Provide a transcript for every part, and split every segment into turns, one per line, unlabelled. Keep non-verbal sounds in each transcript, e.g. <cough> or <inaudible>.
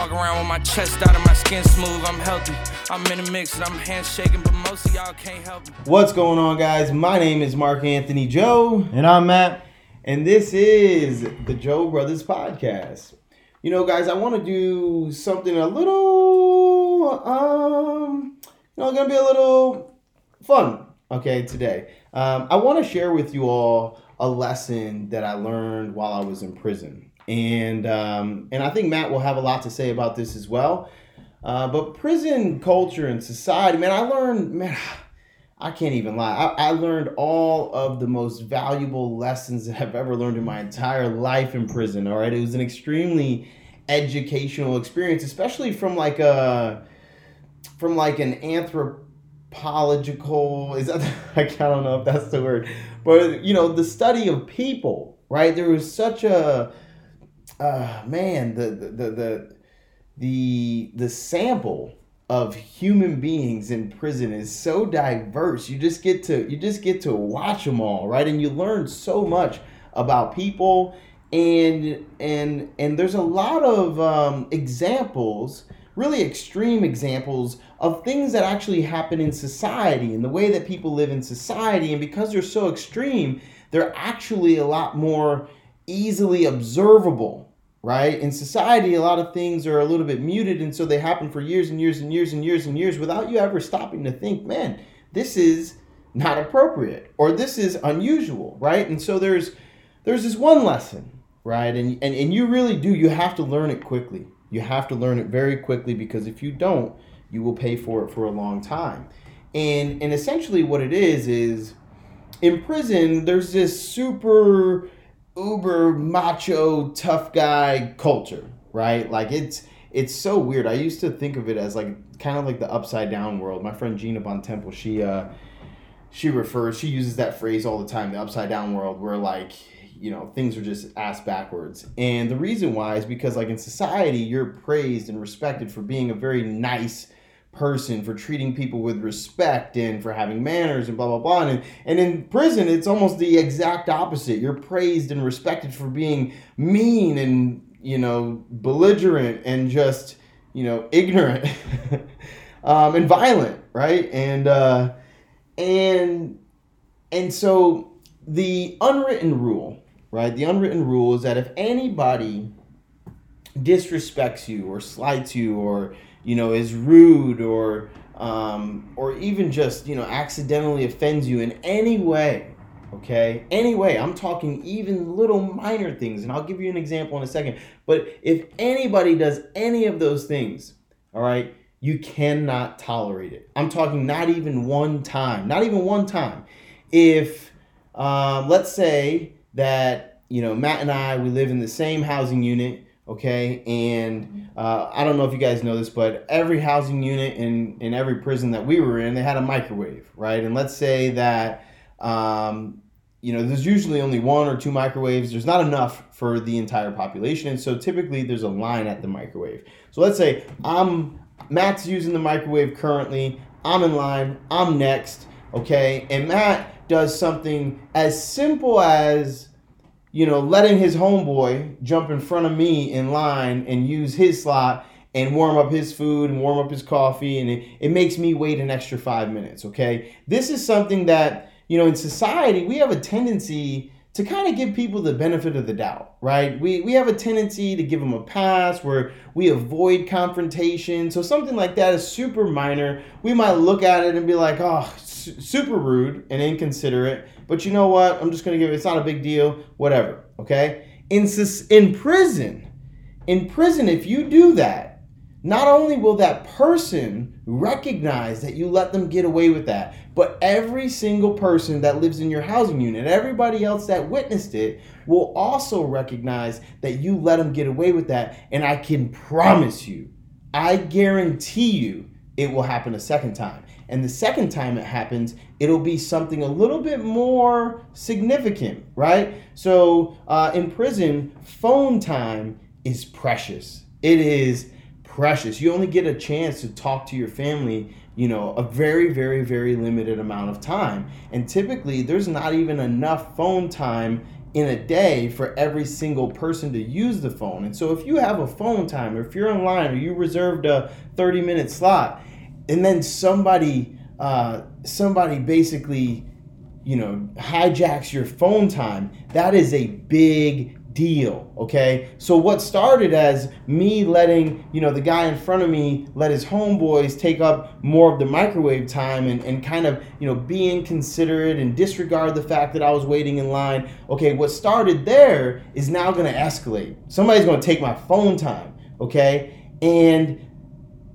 Walk around with my chest out and my skin smooth. I'm healthy. I'm in the mix and I'm handshaking, but most of y'all can't help it.
What's going on, guys? My name is Mark Anthony Joe,
And I'm Matt.
and this is the Joe Brothers Podcast. You know, guys, I want to do something a little, um, you know, gonna be a little fun, okay, today. Um, I want to share with you all a lesson that I learned while I was in prison, and um, and I think Matt will have a lot to say about this as well. Uh, but prison culture and society, man, I learned, man. <sighs> I can't even lie. I, I learned all of the most valuable lessons that I've ever learned in my entire life in prison. All right, it was an extremely educational experience, especially from like a from like an anthropological is that <laughs> I don't know if that's the word, but you know the study of people. Right, there was such a uh, man the the the the the, sample of human beings in prison is so diverse. You just get to you just get to watch them all, right? And you learn so much about people and and and there's a lot of um, examples really extreme examples of things that actually happen in society and the way that people live in society and because they're so extreme they're actually a lot more easily observable right? In society a lot of things are a little bit muted and so they happen for years and years and years and years and years without you ever stopping to think man this is not appropriate or this is unusual right? And so there's there's this one lesson right? And and, and you really do you have to learn it quickly. You have to learn it very quickly because if you don't you will pay for it for a long time. And and essentially what it is is in prison there's this super uber macho tough guy culture right? Like it's it's so weird. I used to think of it as like kind of like the upside down world. My friend gina bon temple she uh she refers she uses that phrase all the time the upside down world where like you know things are just ass backwards. And the reason why is because like in society you're praised and respected for being a very nice person for treating people with respect and for having manners and blah blah blah. And, and in prison it's almost the exact opposite. You're praised and respected for being mean and you know belligerent and just you know ignorant <laughs> um, and violent right? And uh and and so the unwritten rule right? The unwritten rule is that if anybody disrespects you or slights you or you know is rude or um, or even just you know accidentally offends you in any way okay? Any way. I'm talking even little minor things and i'll give you an example in a second. But if anybody does any of those things all right you cannot tolerate it. I'm talking not even one time not even one time. If um, let's say that you know matt and i we live in the same housing unit okay? And uh, i don't know if you guys know this but every housing unit in in every prison that we were in they had a microwave right? And let's say that um, you know there's usually only one or two microwaves. There's not enough for the entire population. And so typically there's a line at the microwave. So let's say i'm matt's using the microwave currently. I'm in line. I'm next okay? And matt does something as simple as you know, letting his homeboy jump in front of me in line and use his slot and warm up his food and warm up his coffee, and it, it makes me wait an extra five minutes, okay? This is something that, you know, in society, we have a tendency to kind of give people the benefit of the doubt, right? We, we have a tendency to give them a pass where we avoid confrontation. So something like that is super minor. We might look at it and be like, oh, su- super rude and inconsiderate. But you know what? I'm just going to give it, it's not a big deal, whatever, okay? In, in prison, in prison, if you do that, not only will that person recognize that you let them get away with that, but every single person that lives in your housing unit, everybody else that witnessed it, will also recognize that you let them get away with that. And I can promise you, I guarantee you, it will happen a second time. And the second time it happens, it'll be something a little bit more significant, right? So uh, in prison, phone time is precious. It is precious. You only get a chance to talk to your family, you know, a very, very, very limited amount of time. And typically, there's not even enough phone time in a day for every single person to use the phone. And so if you have a phone time or if you're online or you reserved a 30 minute slot and then somebody uh, somebody basically you know hijacks your phone time, that is a big deal okay? So what started as me letting you know the guy in front of me let his homeboys take up more of the microwave time and, and kind of you know be inconsiderate and disregard the fact that i was waiting in line. Okay what started there is now going to escalate. Somebody's going to take my phone time okay? And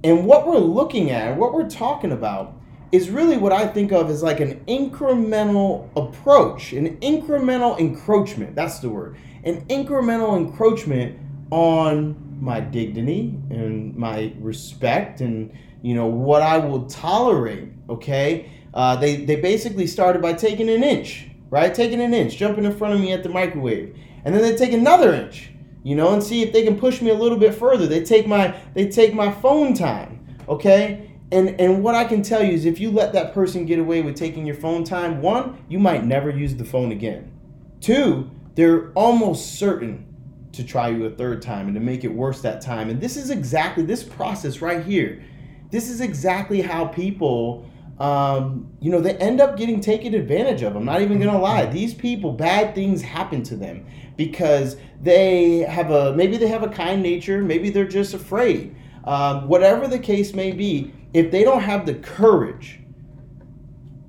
and what we're looking at what we're talking about is really what I think of as like an incremental approach, an incremental encroachment. That's the word an incremental encroachment on my dignity and my respect and you know what I will tolerate. Okay, uh, they they basically started by taking an inch, right? Taking an inch, jumping in front of me at the microwave, and then they take another inch, you know, and see if they can push me a little bit further. They take my they take my phone time, okay. And, and what I can tell you is if you let that person get away with taking your phone time, one, you might never use the phone again. Two, they're almost certain to try you a third time and to make it worse that time. And this is exactly this process right here. This is exactly how people, um, you know, they end up getting taken advantage of. I'm not even gonna lie. These people, bad things happen to them because they have a maybe they have a kind nature, maybe they're just afraid. Um, whatever the case may be, if they don't have the courage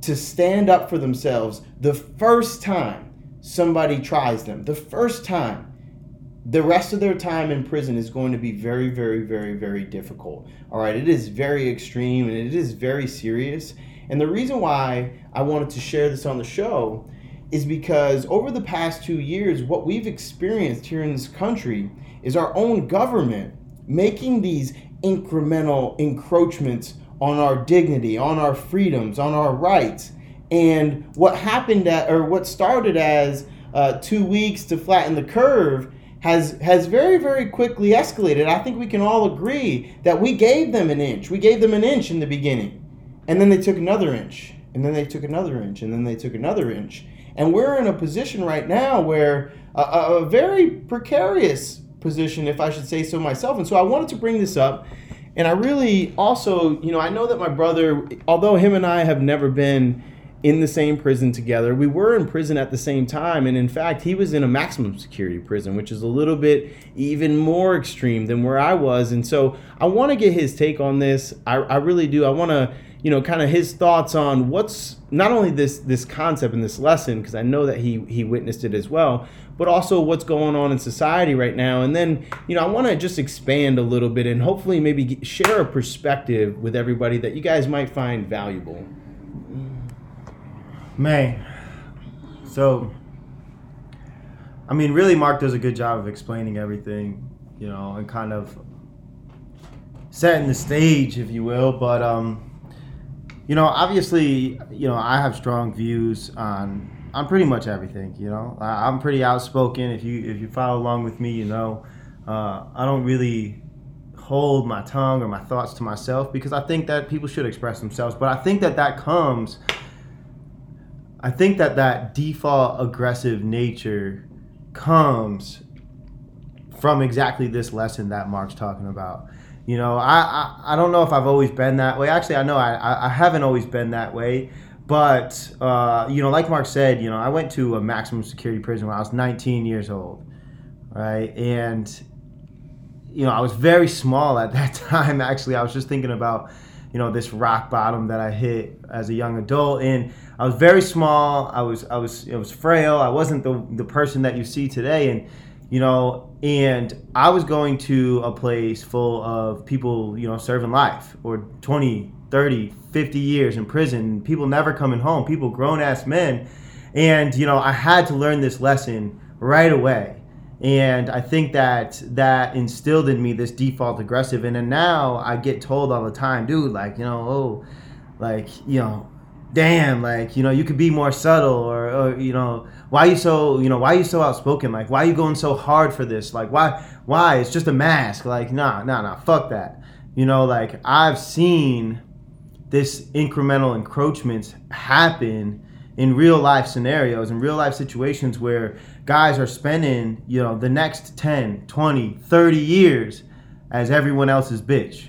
to stand up for themselves the first time somebody tries them. The first time, the rest of their time in prison is going to be very, very, very, very difficult. All right, it is very extreme and it is very serious. And the reason why I wanted to share this on the show is because over the past two years, what we've experienced here in this country is our own government making these incremental encroachments on our dignity, on our freedoms, on our rights. And what happened at, or what started as uh, two weeks to flatten the curve has has very very quickly escalated. I think we can all agree that we gave them an inch. We gave them an inch in the beginning, and then they took another inch, and then they took another inch, and then they took another inch. And we're in a position right now where a, a very precarious position, if I should say so myself. And so I wanted to bring this up. And I really also, you know, I know that my brother, although him and I have never been in the same prison together. We were in prison at the same time, and in fact, he was in a maximum security prison, which is a little bit even more extreme than where I was. And so I want to get his take on this. I, I really do. I want to, you know, kind of his thoughts on what's not only this this concept and this lesson, because I know that he he witnessed it as well, but also what's going on in society right now. And then, you know, I want to just expand a little bit and hopefully maybe share a perspective with everybody that you guys might find valuable.
Man, so I mean, really, Mark does a good job of explaining everything, you know, and kind of setting the stage, if you will. But um, you know, obviously, you know, I have strong views on on pretty much everything. You know, I, am pretty outspoken. If you if you follow along with me, you know, uh, I don't really hold my tongue or my thoughts to myself because I think that people should express themselves. But I think that that comes I think that that default aggressive nature comes from exactly this lesson that Mark's talking about. You know, I, I, I don't know if I've always been that way. Actually, I know I, I haven't always been that way. But, uh, you know, like Mark said, you know, I went to a maximum security prison when I was 19 years old, right? And, you know, I was very small at that <laughs> time. Actually, I was just thinking about, you know, this rock bottom that I hit as a young adult. And I was very small. I was I was it was frail. I wasn't the the person that you see today, and you know, and I was going to a place full of people, you know, serving life or 20, 30, 50 years in prison, people never coming home, people grown ass men. And, you know, I had to learn this lesson right away. And I think that that instilled in me this default aggressive. And then now I get told all the time, dude, like, you know, oh, like, you know, damn, like, you know, you could be more subtle or, or you know, why are you so, you know, why are you so outspoken? Like, why are you going so hard for this? Like, why, why? It's just a mask. Like, nah, nah, nah, fuck that. You know, like, I've seen this incremental encroachments happen in real life scenarios, in real life situations where guys are spending, you know, the next 10, 20, 30 years as everyone else's bitch.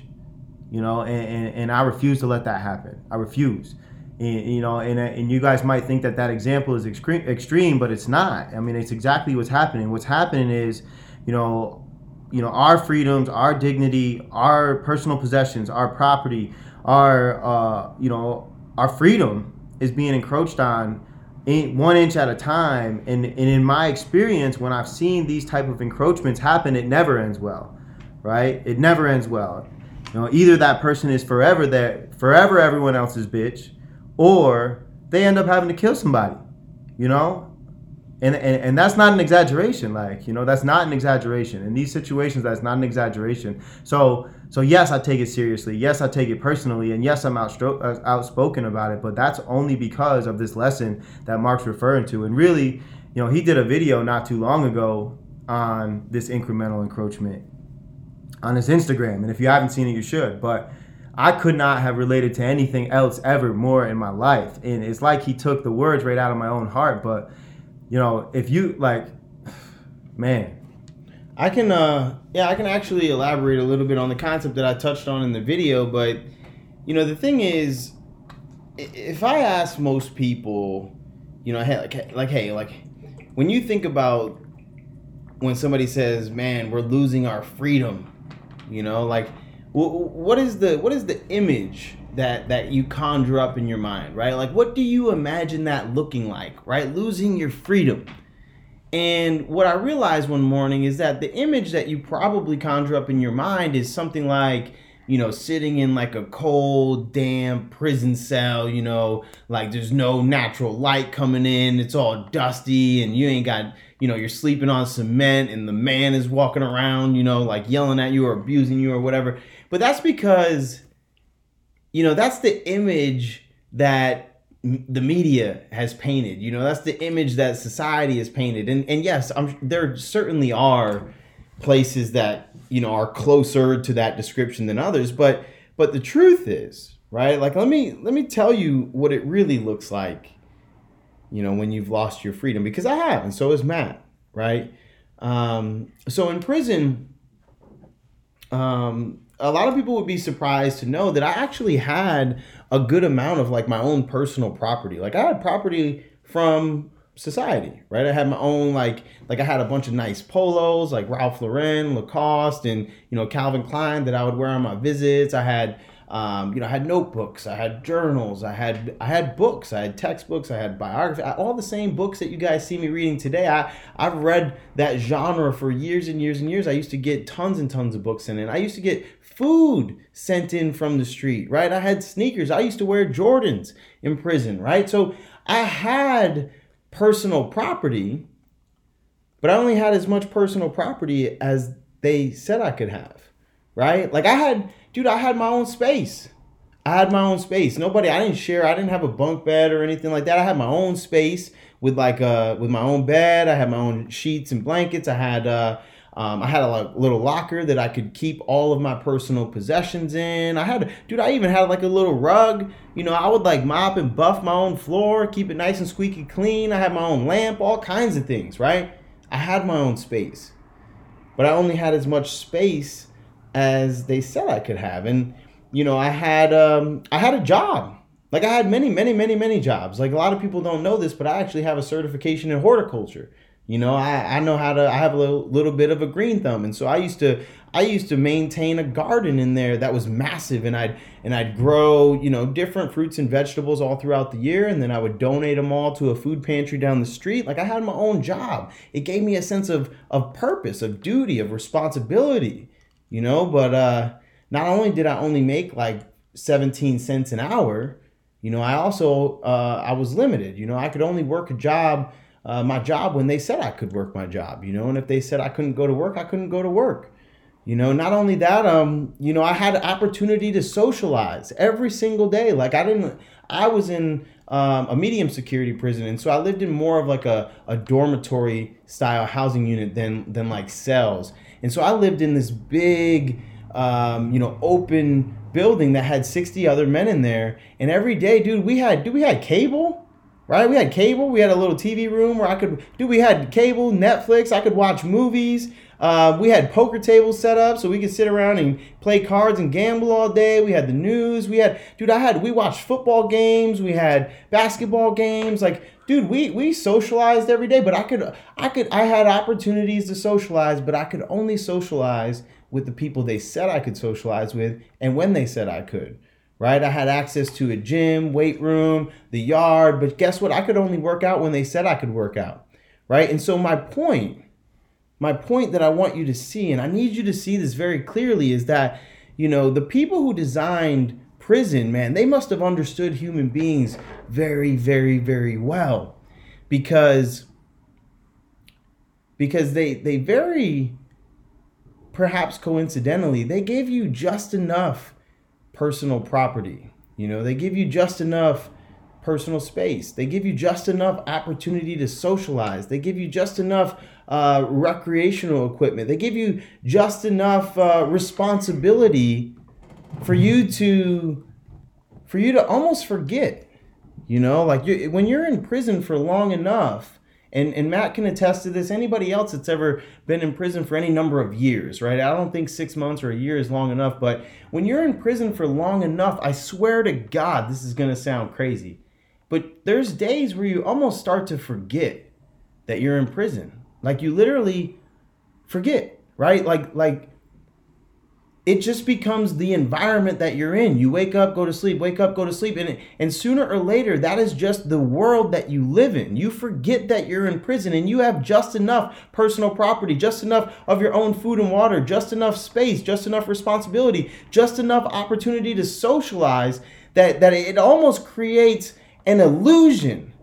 You know, and, and, and I refuse to let that happen. I refuse. And, you know, and, and you guys might think that that example is extreme, extreme, but it's not. I mean, it's exactly what's happening. What's happening is, you know, you know, our freedoms, our dignity, our personal possessions, our property, our, uh, you know, our freedom is being encroached on one inch at a time. And, and in my experience, when I've seen these type of encroachments happen, it never ends well, right? It never ends well. You know, either that person is forever there, forever everyone else's bitch, or they end up having to kill somebody, you know? And, and, and that's not an exaggeration like you know that's not an exaggeration. In these situations that's not an exaggeration. So so yes i take it seriously. Yes i take it personally. And yes i'm outstro- uh, outspoken about it. But that's only because of this lesson that mark's referring to. And really you know he did a video not too long ago on this incremental encroachment on his instagram. And if you haven't seen it you should. But I could not have related to anything else ever more in my life. And it's like he took the words right out of my own heart. But, you know, if you like, man.
I can, uh, yeah, I can actually elaborate a little bit on the concept that I touched on in the video. But, you know, the thing is, if I ask most people, you know, hey, like, like, hey, like, when you think about when somebody says, man, we're losing our freedom, you know, like, what is the what is the image that that you conjure up in your mind right? Like what do you imagine that looking like right? Losing your freedom. And what i realized one morning is that the image that you probably conjure up in your mind is something like you know sitting in like a cold damp prison cell you know? Like there's no natural light coming in. It's all dusty and you ain't got you know you're sleeping on cement and the man is walking around you know like yelling at you or abusing you or whatever. But that's because, you know, that's the image that the media has painted. You know, that's the image that society has painted. And and yes, I'm, there certainly are places that you know are closer to that description than others. But but the truth is, right? Like let me let me tell you what it really looks like. You know, when you've lost your freedom, because I have, and so has Matt, right? Um, so in prison, um, a lot of people would be surprised to know that I actually had a good amount of like my own personal property. Like I had property from society, right? I had my own like like I had a bunch of nice polos like Ralph Lauren, Lacoste, and you know Calvin Klein that I would wear on my visits. I had um, you know, I had notebooks, I had journals, I had I had books, I had textbooks, I had biography, all the same books that you guys see me reading today. I I've read that genre for years and years and years. I used to get tons and tons of books in it. I used to get food sent in from the street, right? I had sneakers. I used to wear Jordans in prison, right? So I had personal property, but I only had as much personal property as they said I could have, right? Like I had dude, I had my own space. I had my own space. Nobody, I didn't share. I didn't have a bunk bed or anything like that. I had my own space with like uh with my own bed. I had my own sheets and blankets. I had uh um, I had a little locker that I could keep all of my personal possessions in. I had, dude, I even had like a little rug. You know, I would like mop and buff my own floor, keep it nice and squeaky clean. I had my own lamp, all kinds of things, right? I had my own space, but I only had as much space as they said I could have. And you know, I had um, I had a job. Like I had many, many, many, many jobs. Like a lot of people don't know this, but I actually have a certification in horticulture. You know, I, I know how to I have a little, little bit of a green thumb. And so I used to I used to maintain a garden in there that was massive and I'd and I'd grow, you know, different fruits and vegetables all throughout the year and then I would donate them all to a food pantry down the street. Like I had my own job. It gave me a sense of of purpose, of duty, of responsibility you know. But uh, not only did I only make like 17 cents an hour, you know, I also uh, I was limited. You know, I could only work a job, uh, my job when they said I could work my job. You know, and if they said I couldn't go to work, I couldn't go to work. You know, not only that, um, you know, I had an opportunity to socialize every single day. Like I didn't, I was in um, a medium security prison, and so I lived in more of like a, a dormitory style housing unit than than like cells. And so I lived in this big, um, you know, open building that had 60 other men in there. And every day, dude, we had, dude, we had cable. Right? We had cable. We had a little TV room where I could, dude, we had cable, Netflix. I could watch movies. Uh, we had poker tables set up so we could sit around and play cards and gamble all day. We had the news. We had, dude, I had, we watched football games. We had basketball games. Like, dude, we we socialized every day. But I could, I could, I had opportunities to socialize, but I could only socialize with the people they said I could socialize with and when they said I could right? I had access to a gym, weight room, the yard, but guess what? I could only work out when they said I could work out, right? And so my point, my point that I want you to see, and I need you to see this very clearly, is that, you know, the people who designed prison, man, they must have understood human beings very, very, very well because because they they very perhaps coincidentally they gave you just enough personal property. You know, they give you just enough personal space. They give you just enough opportunity to socialize. They give you just enough uh, recreational equipment. They give you just enough uh, responsibility for you to for you to almost forget. You know, like you, when you're in prison for long enough, and and Matt can attest to this. Anybody else that's ever been in prison for any number of years, right? I don't think six months or a year is long enough, but when you're in prison for long enough, I swear to God, this is gonna sound crazy, but there's days where you almost start to forget that you're in prison. Like you literally forget, right? Like like it just becomes the environment that you're in. You wake up, go to sleep, wake up, go to sleep. And, and sooner or later, that is just the world that you live in. You forget that you're in prison and you have just enough personal property, just enough of your own food and water, just enough space, just enough responsibility, just enough opportunity to socialize that, that it almost creates an illusion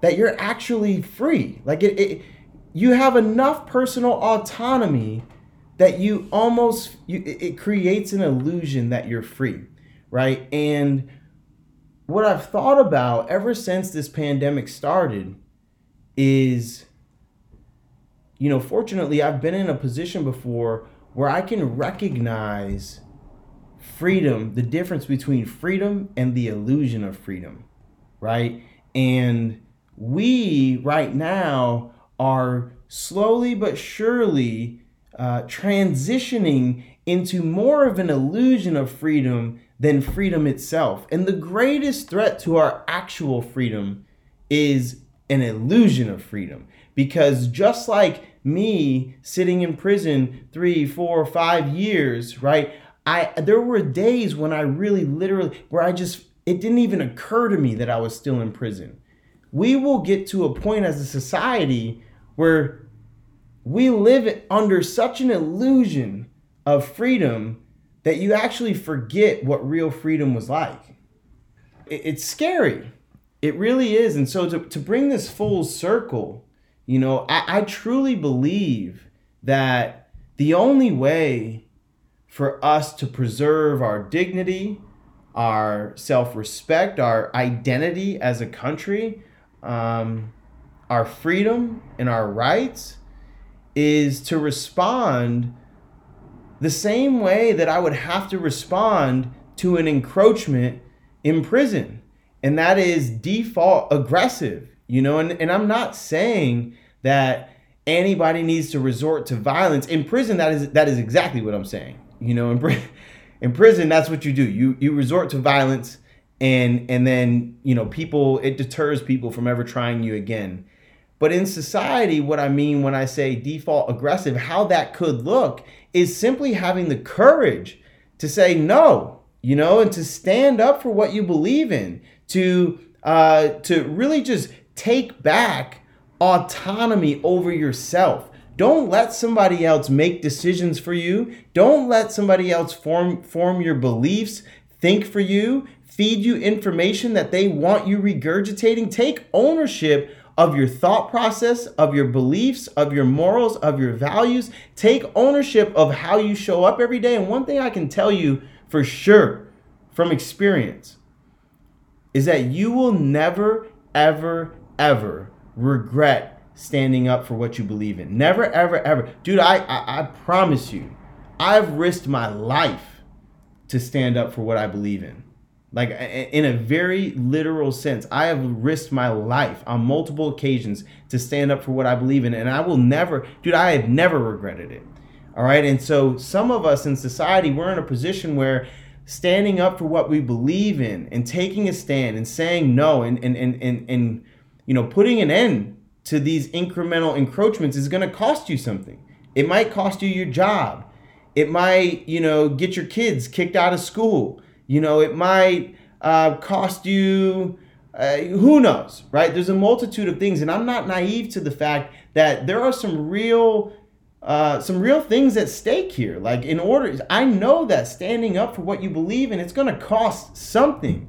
that you're actually free. Like it, it you have enough personal autonomy that you almost you, it creates an illusion that you're free right? And what i've thought about ever since this pandemic started is you know fortunately i've been in a position before where i can recognize freedom the difference between freedom and the illusion of freedom right? And we right now are slowly but surely uh, transitioning into more of an illusion of freedom than freedom itself. And the greatest threat to our actual freedom is an illusion of freedom. Because just like me sitting in prison three, four, five years, right? I there were days when I really literally where I just it didn't even occur to me that I was still in prison. We will get to a point as a society where we live under such an illusion of freedom that you actually forget what real freedom was like. It's scary. It really is. And so to, to bring this full circle, you know, I, I truly believe that the only way for us to preserve our dignity, our self respect, our identity as a country, um, our freedom, and our rights is to respond the same way that I would have to respond to an encroachment in prison. And that is default aggressive, you know, and, and I'm not saying that anybody needs to resort to violence. In prison, that is that is exactly what I'm saying. You know, in, <laughs> in prison, that's what you do. You you resort to violence and and then, you know, people it deters people from ever trying you again. But in society, what I mean when I say default aggressive, how that could look is simply having the courage to say no, you know, and to stand up for what you believe in, to uh, to really just take back autonomy over yourself. Don't let somebody else make decisions for you. Don't let somebody else form form your beliefs, think for you, feed you information that they want you regurgitating. Take ownership of your thought process, of your beliefs, of your morals, of your values. Take ownership of how you show up every day. And one thing I can tell you for sure from experience is that you will never, ever, ever regret standing up for what you believe in. Never, ever, ever. Dude, I, I, I promise you, I've risked my life to stand up for what I believe in. Like in a very literal sense, I have risked my life on multiple occasions to stand up for what I believe in, and I will never, dude, I have never regretted it. All right. And so some of us in society, we're in a position where standing up for what we believe in and taking a stand and saying no and and and and, and you know putting an end to these incremental encroachments is going to cost you something. It might cost you your job. It might, you know, get your kids kicked out of school. You know, it might uh, cost you, uh, who knows, right? There's a multitude of things. And I'm not naive to the fact that there are some real. Uh, some real things at stake here. Like, in order, I know that standing up for what you believe in, it's going to cost something.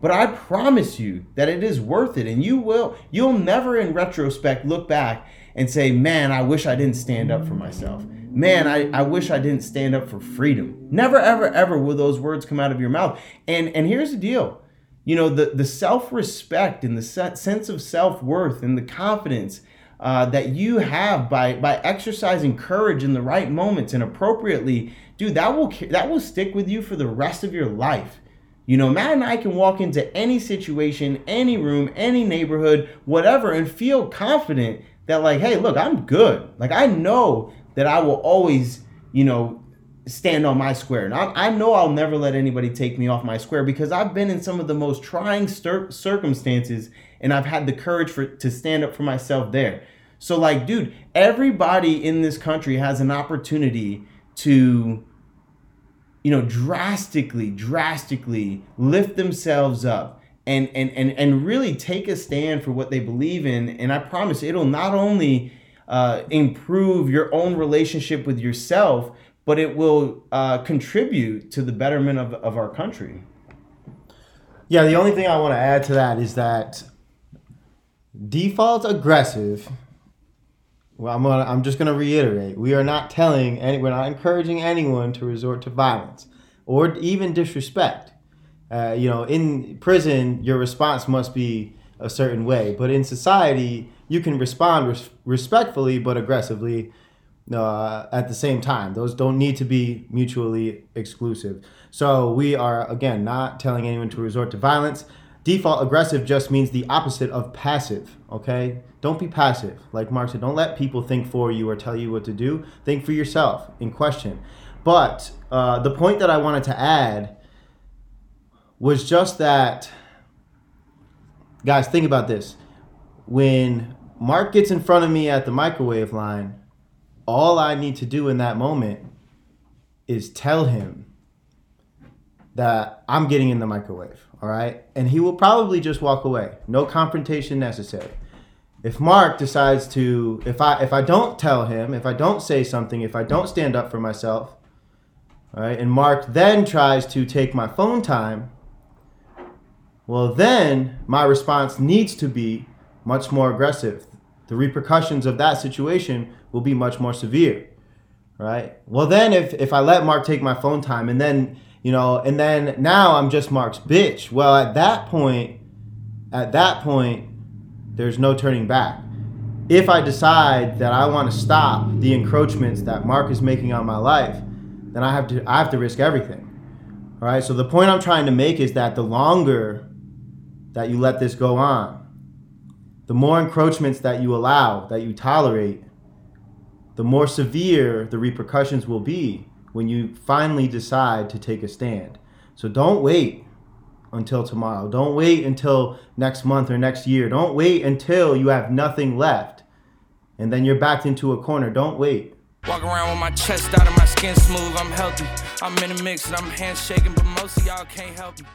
But I promise you that it is worth it. And you will, you'll never in retrospect look back and say, man, I wish I didn't stand up for myself. Man, I, I wish I didn't stand up for freedom. Never, ever, ever will those words come out of your mouth. And and here's the deal. You know, the, the self-respect and the sense of self-worth and the confidence uh, that you have by by exercising courage in the right moments and appropriately, dude, that will that will stick with you for the rest of your life. You know, Matt and I can walk into any situation, any room, any neighborhood, whatever, and feel confident that, like, hey, look, I'm good. Like, I know that I will always, you know, stand on my square. And I, I know I'll never let anybody take me off my square because I've been in some of the most trying cir- circumstances and I've had the courage for to stand up for myself there. So, like, dude, everybody in this country has an opportunity to you know, drastically, drastically lift themselves up and, and, and, and really take a stand for what they believe in. And I promise it'll not only uh, improve your own relationship with yourself, but it will uh, contribute to the betterment of, of our country.
Yeah, the only thing I want to add to that is that default aggressive well, I'm gonna, I'm just going to reiterate: we are not telling any, we're not encouraging anyone to resort to violence or even disrespect. Uh, you know, in prison, your response must be a certain way, but in society, you can respond res- respectfully but aggressively uh, at the same time. Those don't need to be mutually exclusive. So we are again not telling anyone to resort to violence. Default aggressive just means the opposite of passive, okay? Don't be passive. Like Mark said, don't let people think for you or tell you what to do. Think for yourself in question. But uh, the point that I wanted to add was just that, guys, think about this. When Mark gets in front of me at the microwave line, all I need to do in that moment is tell him that I'm getting in the microwave, all right? And he will probably just walk away. No confrontation necessary. If Mark decides to if I if I don't tell him, if I don't say something, if I don't stand up for myself, all right? And Mark then tries to take my phone time, well then my response needs to be much more aggressive. The repercussions of that situation will be much more severe. Right? Well then if if I let Mark take my phone time and then you know, and then now I'm just Mark's bitch. Well, at that point, at that point, there's no turning back. If I decide that I want to stop the encroachments that Mark is making on my life, then I have to I have to risk everything. All right? So the point I'm trying to make is that the longer that you let this go on, the more encroachments that you allow, that you tolerate, the more severe the repercussions will be when you finally decide to take a stand. So don't wait until tomorrow. Don't wait until next month or next year. Don't wait until you have nothing left and then you're backed into a corner. Don't wait.
Walk around with my chest out and my skin smooth. I'm healthy. I'm in a mix and I'm handshaking, but most of y'all can't help me.